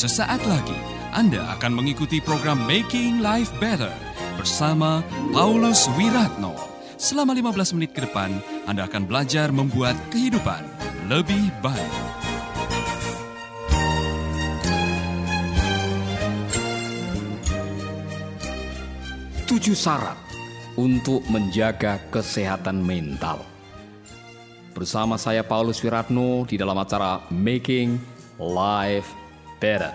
Sesaat lagi Anda akan mengikuti program Making Life Better bersama Paulus Wiratno. Selama 15 menit ke depan, Anda akan belajar membuat kehidupan lebih baik. Tujuh syarat untuk menjaga kesehatan mental. Bersama saya Paulus Wiratno di dalam acara Making Life Better.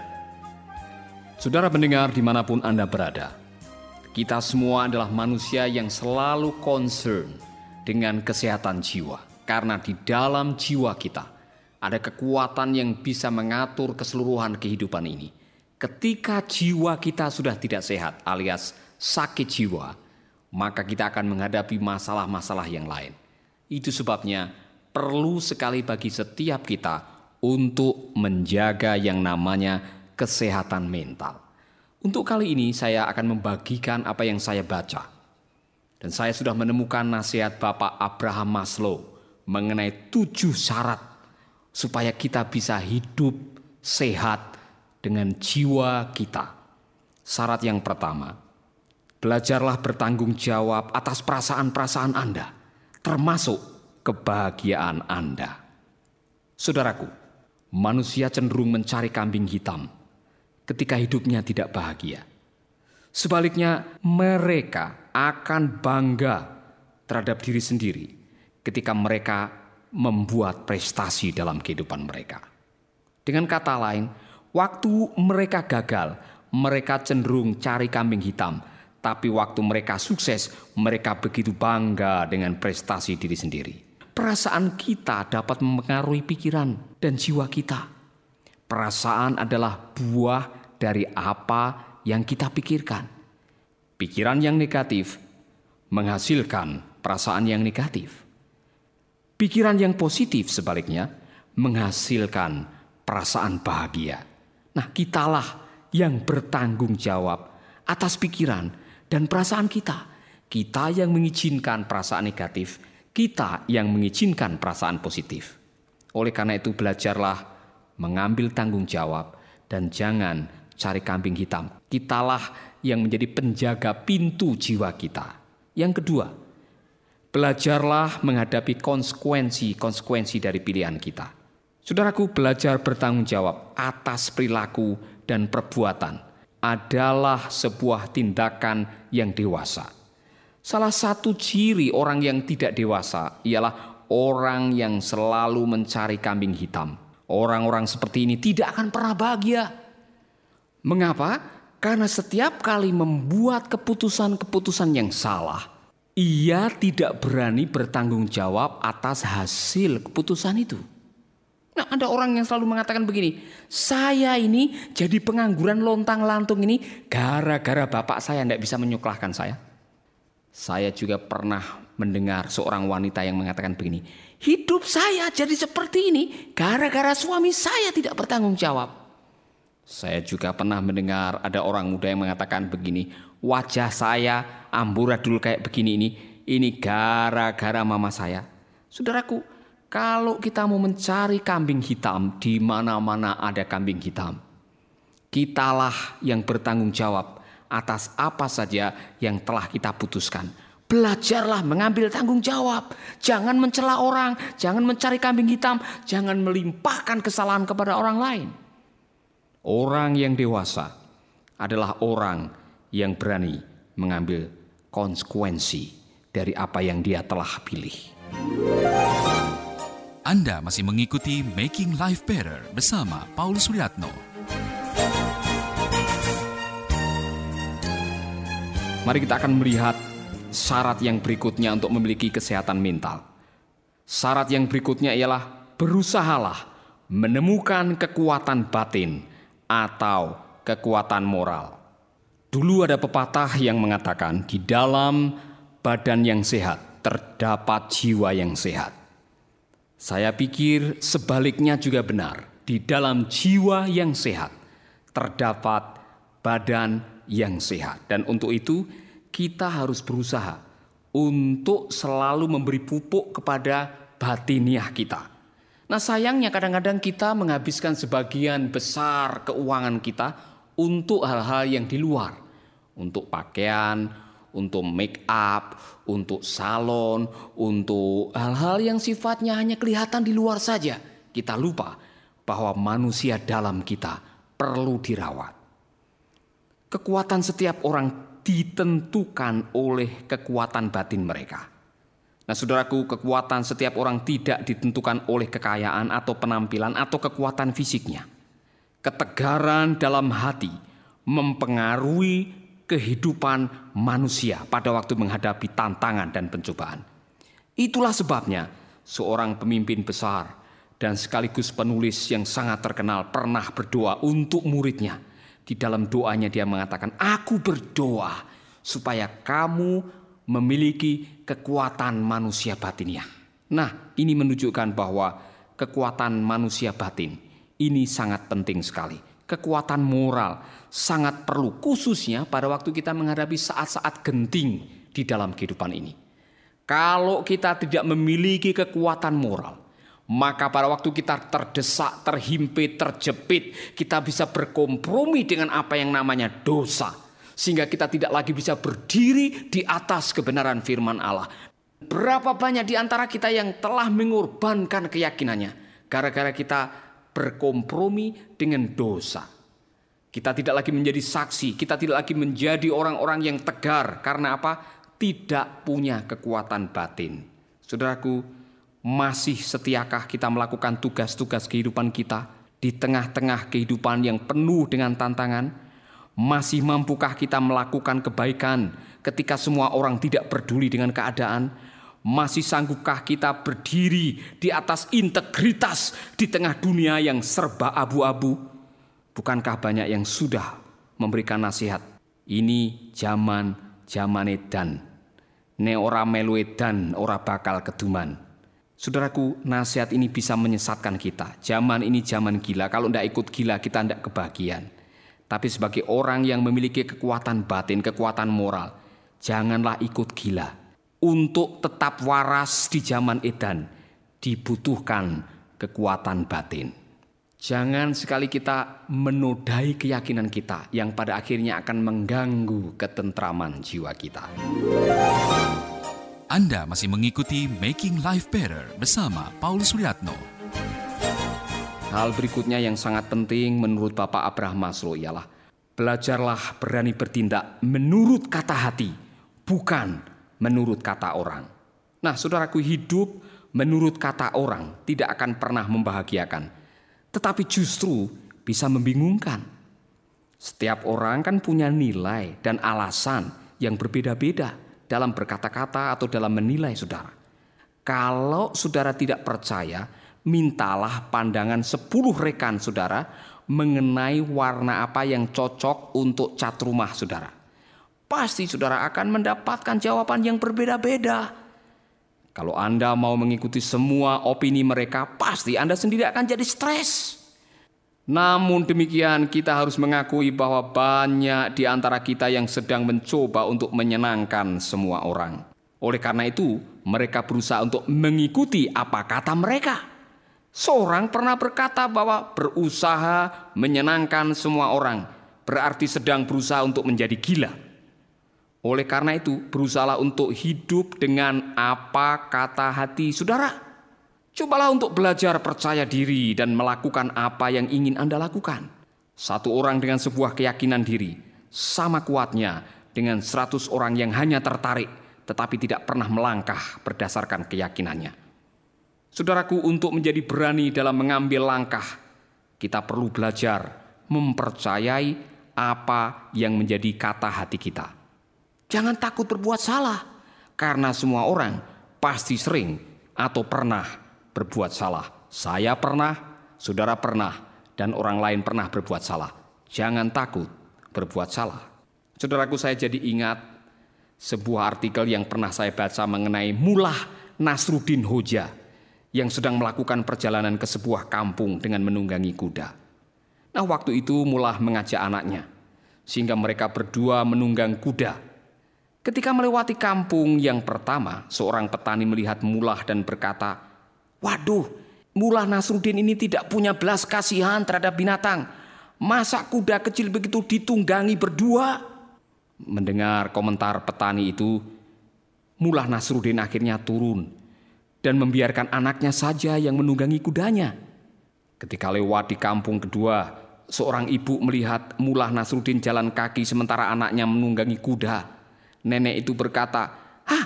Saudara pendengar di mana pun Anda berada, kita semua adalah manusia yang selalu concern dengan kesehatan jiwa. Karena di dalam jiwa kita ada kekuatan yang bisa mengatur keseluruhan kehidupan ini. Ketika jiwa kita sudah tidak sehat alias sakit jiwa, maka kita akan menghadapi masalah-masalah yang lain. Itu sebabnya perlu sekali bagi setiap kita untuk menjaga yang namanya kesehatan mental. Untuk kali ini saya akan membagikan apa yang saya baca. Dan saya sudah menemukan nasihat Bapak Abraham Maslow mengenai tujuh syarat supaya kita bisa hidup sehat dengan jiwa kita. Syarat yang pertama, belajarlah bertanggung jawab atas perasaan-perasaan Anda, termasuk kebahagiaan Anda. Saudaraku, manusia cenderung mencari kambing hitam ketika hidupnya tidak bahagia. Sebaliknya, mereka akan bangga terhadap diri sendiri ketika mereka membuat prestasi dalam kehidupan mereka. Dengan kata lain, waktu mereka gagal, mereka cenderung cari kambing hitam, tapi waktu mereka sukses, mereka begitu bangga dengan prestasi diri sendiri. Perasaan kita dapat mempengaruhi pikiran dan jiwa kita. Perasaan adalah buah dari apa yang kita pikirkan. Pikiran yang negatif menghasilkan perasaan yang negatif. Pikiran yang positif sebaliknya menghasilkan perasaan bahagia. Nah, kitalah yang bertanggung jawab atas pikiran dan perasaan kita. Kita yang mengizinkan perasaan negatif, kita yang mengizinkan perasaan positif. Oleh karena itu, belajarlah mengambil tanggung jawab dan jangan cari kambing hitam. Kitalah yang menjadi penjaga pintu jiwa kita. Yang kedua, Belajarlah menghadapi konsekuensi-konsekuensi dari pilihan kita. Saudaraku, belajar bertanggung jawab atas perilaku dan perbuatan adalah sebuah tindakan yang dewasa. Salah satu ciri orang yang tidak dewasa ialah orang yang selalu mencari kambing hitam. Orang-orang seperti ini tidak akan pernah bahagia. Mengapa? Karena setiap kali membuat keputusan-keputusan yang salah, ia tidak berani bertanggung jawab atas hasil keputusan itu. Nah, ada orang yang selalu mengatakan begini, saya ini jadi pengangguran lontang lantung ini gara-gara bapak saya tidak bisa menyuklahkan saya. Saya juga pernah mendengar seorang wanita yang mengatakan begini, hidup saya jadi seperti ini gara-gara suami saya tidak bertanggung jawab. Saya juga pernah mendengar ada orang muda yang mengatakan begini, wajah saya amburadul kayak begini ini, ini gara-gara mama saya. Saudaraku, kalau kita mau mencari kambing hitam di mana-mana ada kambing hitam, kitalah yang bertanggung jawab atas apa saja yang telah kita putuskan. Belajarlah mengambil tanggung jawab. Jangan mencela orang, jangan mencari kambing hitam, jangan melimpahkan kesalahan kepada orang lain. Orang yang dewasa adalah orang yang berani mengambil konsekuensi dari apa yang dia telah pilih. Anda masih mengikuti Making Life Better bersama Paulus Suryatno. Mari kita akan melihat syarat yang berikutnya untuk memiliki kesehatan mental. Syarat yang berikutnya ialah berusahalah menemukan kekuatan batin atau kekuatan moral. Dulu ada pepatah yang mengatakan di dalam badan yang sehat terdapat jiwa yang sehat. Saya pikir sebaliknya juga benar. Di dalam jiwa yang sehat terdapat badan yang sehat. Dan untuk itu kita harus berusaha untuk selalu memberi pupuk kepada batiniah kita. Nah, sayangnya kadang-kadang kita menghabiskan sebagian besar keuangan kita untuk hal-hal yang di luar, untuk pakaian, untuk make up, untuk salon, untuk hal-hal yang sifatnya hanya kelihatan di luar saja. Kita lupa bahwa manusia dalam kita perlu dirawat. Kekuatan setiap orang ditentukan oleh kekuatan batin mereka. Nah, saudaraku, kekuatan setiap orang tidak ditentukan oleh kekayaan atau penampilan atau kekuatan fisiknya. Ketegaran dalam hati mempengaruhi kehidupan manusia pada waktu menghadapi tantangan dan pencobaan. Itulah sebabnya seorang pemimpin besar dan sekaligus penulis yang sangat terkenal pernah berdoa untuk muridnya. Di dalam doanya dia mengatakan, "Aku berdoa supaya kamu memiliki kekuatan manusia batinnya. Nah, ini menunjukkan bahwa kekuatan manusia batin ini sangat penting sekali. Kekuatan moral sangat perlu khususnya pada waktu kita menghadapi saat-saat genting di dalam kehidupan ini. Kalau kita tidak memiliki kekuatan moral, maka pada waktu kita terdesak, terhimpit, terjepit, kita bisa berkompromi dengan apa yang namanya dosa sehingga kita tidak lagi bisa berdiri di atas kebenaran firman Allah. Berapa banyak di antara kita yang telah mengorbankan keyakinannya gara-gara kita berkompromi dengan dosa. Kita tidak lagi menjadi saksi, kita tidak lagi menjadi orang-orang yang tegar karena apa? Tidak punya kekuatan batin. Saudaraku, masih setiakah kita melakukan tugas-tugas kehidupan kita di tengah-tengah kehidupan yang penuh dengan tantangan? Masih mampukah kita melakukan kebaikan ketika semua orang tidak peduli dengan keadaan? Masih sanggupkah kita berdiri di atas integritas di tengah dunia yang serba abu-abu? Bukankah banyak yang sudah memberikan nasihat? Ini zaman zaman edan. Ne ora melu edan, ora bakal keduman. Saudaraku, nasihat ini bisa menyesatkan kita. Zaman ini zaman gila. Kalau tidak ikut gila, kita tidak kebahagiaan. Tapi sebagai orang yang memiliki kekuatan batin, kekuatan moral, janganlah ikut gila. Untuk tetap waras di zaman edan, dibutuhkan kekuatan batin. Jangan sekali kita menodai keyakinan kita yang pada akhirnya akan mengganggu ketentraman jiwa kita. Anda masih mengikuti Making Life Better bersama Paulus Wiratno. Hal berikutnya yang sangat penting menurut Bapak Abraham Maslow ialah belajarlah berani bertindak menurut kata hati, bukan menurut kata orang. Nah, saudaraku hidup menurut kata orang tidak akan pernah membahagiakan, tetapi justru bisa membingungkan. Setiap orang kan punya nilai dan alasan yang berbeda-beda dalam berkata-kata atau dalam menilai saudara. Kalau saudara tidak percaya, mintalah pandangan sepuluh rekan saudara mengenai warna apa yang cocok untuk cat rumah saudara. Pasti saudara akan mendapatkan jawaban yang berbeda-beda. Kalau Anda mau mengikuti semua opini mereka, pasti Anda sendiri akan jadi stres. Namun demikian kita harus mengakui bahwa banyak di antara kita yang sedang mencoba untuk menyenangkan semua orang. Oleh karena itu, mereka berusaha untuk mengikuti apa kata mereka. Seorang pernah berkata bahwa berusaha menyenangkan semua orang berarti sedang berusaha untuk menjadi gila. Oleh karena itu, berusahalah untuk hidup dengan apa kata hati saudara. Cobalah untuk belajar percaya diri dan melakukan apa yang ingin Anda lakukan. Satu orang dengan sebuah keyakinan diri sama kuatnya dengan seratus orang yang hanya tertarik tetapi tidak pernah melangkah berdasarkan keyakinannya. Saudaraku, untuk menjadi berani dalam mengambil langkah, kita perlu belajar mempercayai apa yang menjadi kata hati kita. Jangan takut berbuat salah, karena semua orang pasti sering atau pernah berbuat salah. Saya pernah, saudara pernah, dan orang lain pernah berbuat salah. Jangan takut berbuat salah. Saudaraku, saya jadi ingat sebuah artikel yang pernah saya baca mengenai Mulah Nasruddin Hoja yang sedang melakukan perjalanan ke sebuah kampung dengan menunggangi kuda. Nah, waktu itu Mulah mengajak anaknya, sehingga mereka berdua menunggang kuda. Ketika melewati kampung yang pertama, seorang petani melihat Mulah dan berkata, "Waduh, Mullah Nasruddin ini tidak punya belas kasihan terhadap binatang. Masa kuda kecil begitu ditunggangi berdua? Mendengar komentar petani itu, Mullah Nasruddin akhirnya turun dan membiarkan anaknya saja yang menunggangi kudanya. Ketika lewat di kampung kedua, seorang ibu melihat Mullah Nasruddin jalan kaki sementara anaknya menunggangi kuda. Nenek itu berkata, "Hah,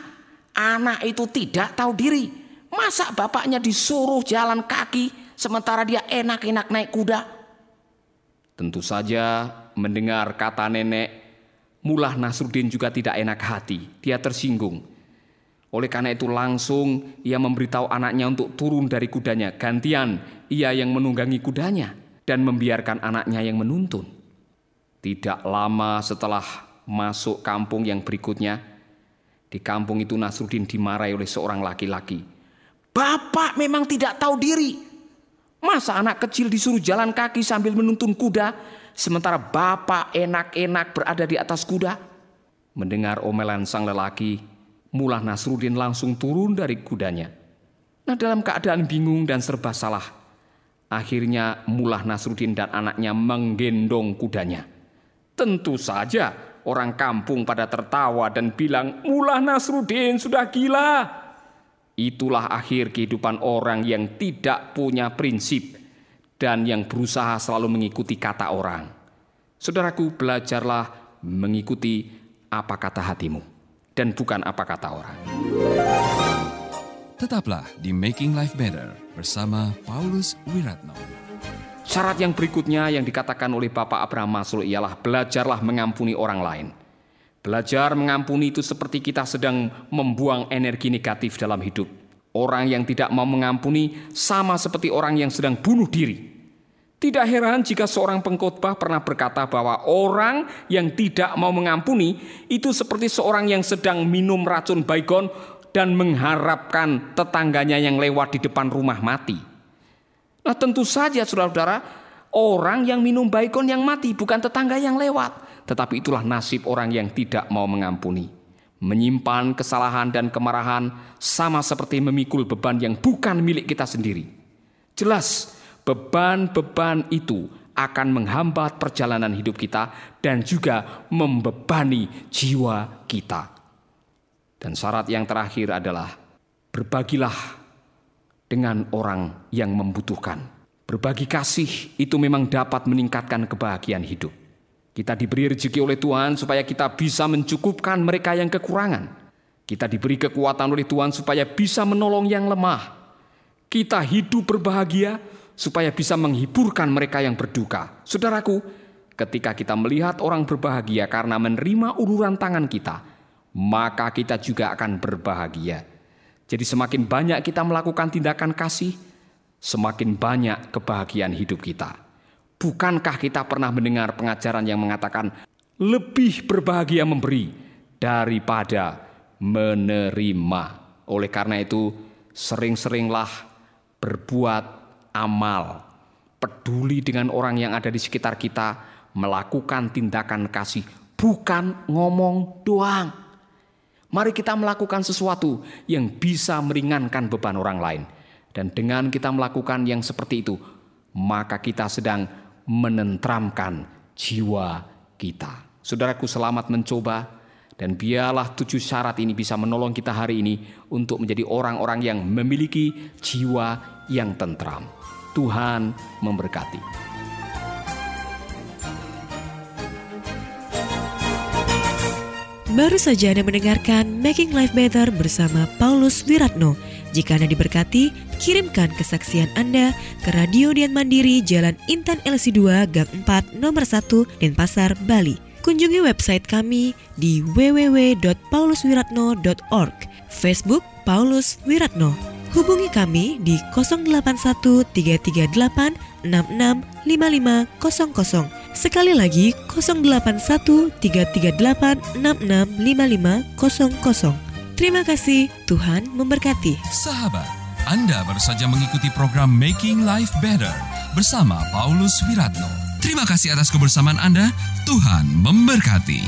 anak itu tidak tahu diri. Masa bapaknya disuruh jalan kaki sementara dia enak-enak naik kuda? Tentu saja mendengar kata nenek, Mullah Nasruddin juga tidak enak hati. Dia tersinggung. Oleh karena itu langsung ia memberitahu anaknya untuk turun dari kudanya. Gantian ia yang menunggangi kudanya dan membiarkan anaknya yang menuntun. Tidak lama setelah masuk kampung yang berikutnya, di kampung itu Nasruddin dimarahi oleh seorang laki-laki Bapak memang tidak tahu diri. Masa anak kecil disuruh jalan kaki sambil menuntun kuda, sementara bapak enak-enak berada di atas kuda? Mendengar omelan sang lelaki, Mullah Nasruddin langsung turun dari kudanya. Nah dalam keadaan bingung dan serba salah, akhirnya Mullah Nasruddin dan anaknya menggendong kudanya. Tentu saja orang kampung pada tertawa dan bilang, Mullah Nasruddin sudah gila. Itulah akhir kehidupan orang yang tidak punya prinsip dan yang berusaha selalu mengikuti kata orang. Saudaraku, belajarlah mengikuti apa kata hatimu dan bukan apa kata orang. Tetaplah di Making Life Better bersama Paulus Wiratno. Syarat yang berikutnya yang dikatakan oleh Bapak Abraham Maslow ialah belajarlah mengampuni orang lain. Belajar mengampuni itu seperti kita sedang membuang energi negatif dalam hidup. Orang yang tidak mau mengampuni sama seperti orang yang sedang bunuh diri. Tidak heran jika seorang pengkhotbah pernah berkata bahwa orang yang tidak mau mengampuni itu seperti seorang yang sedang minum racun baygon dan mengharapkan tetangganya yang lewat di depan rumah mati. Nah tentu saja saudara-saudara, orang yang minum baygon yang mati bukan tetangga yang lewat tetapi itulah nasib orang yang tidak mau mengampuni. Menyimpan kesalahan dan kemarahan sama seperti memikul beban yang bukan milik kita sendiri. Jelas, beban-beban itu akan menghambat perjalanan hidup kita dan juga membebani jiwa kita. Dan syarat yang terakhir adalah berbagilah dengan orang yang membutuhkan. Berbagi kasih itu memang dapat meningkatkan kebahagiaan hidup. Kita diberi rezeki oleh Tuhan supaya kita bisa mencukupkan mereka yang kekurangan. Kita diberi kekuatan oleh Tuhan supaya bisa menolong yang lemah. Kita hidup berbahagia supaya bisa menghiburkan mereka yang berduka. Saudaraku, ketika kita melihat orang berbahagia karena menerima uluran tangan kita, maka kita juga akan berbahagia. Jadi semakin banyak kita melakukan tindakan kasih, semakin banyak kebahagiaan hidup kita. Bukankah kita pernah mendengar pengajaran yang mengatakan lebih berbahagia memberi daripada menerima? Oleh karena itu, sering-seringlah berbuat amal, peduli dengan orang yang ada di sekitar kita, melakukan tindakan kasih, bukan ngomong doang. Mari kita melakukan sesuatu yang bisa meringankan beban orang lain. Dan dengan kita melakukan yang seperti itu, maka kita sedang menentramkan jiwa kita. Saudaraku selamat mencoba dan biarlah tujuh syarat ini bisa menolong kita hari ini untuk menjadi orang-orang yang memiliki jiwa yang tentram. Tuhan memberkati. Baru saja Anda mendengarkan Making Life Better bersama Paulus Wiratno. Jika Anda diberkati, kirimkan kesaksian Anda ke Radio Dian Mandiri Jalan Intan LC2 Gang 4 Nomor 1 Denpasar, Bali. Kunjungi website kami di www.pauluswiratno.org, Facebook Paulus Wiratno. Hubungi kami di 081 338 665500. Sekali lagi 081 338 665500. Terima kasih, Tuhan memberkati. Sahabat, Anda baru saja mengikuti program Making Life Better bersama Paulus Wiratno. Terima kasih atas kebersamaan Anda. Tuhan memberkati.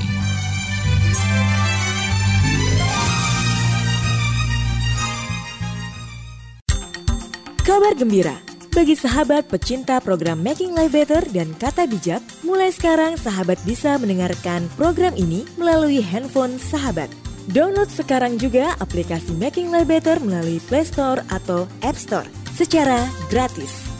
Kabar gembira bagi sahabat pecinta program Making Life Better dan Kata Bijak, mulai sekarang sahabat bisa mendengarkan program ini melalui handphone sahabat. Download sekarang juga aplikasi Making Life Better melalui Play Store atau App Store secara gratis.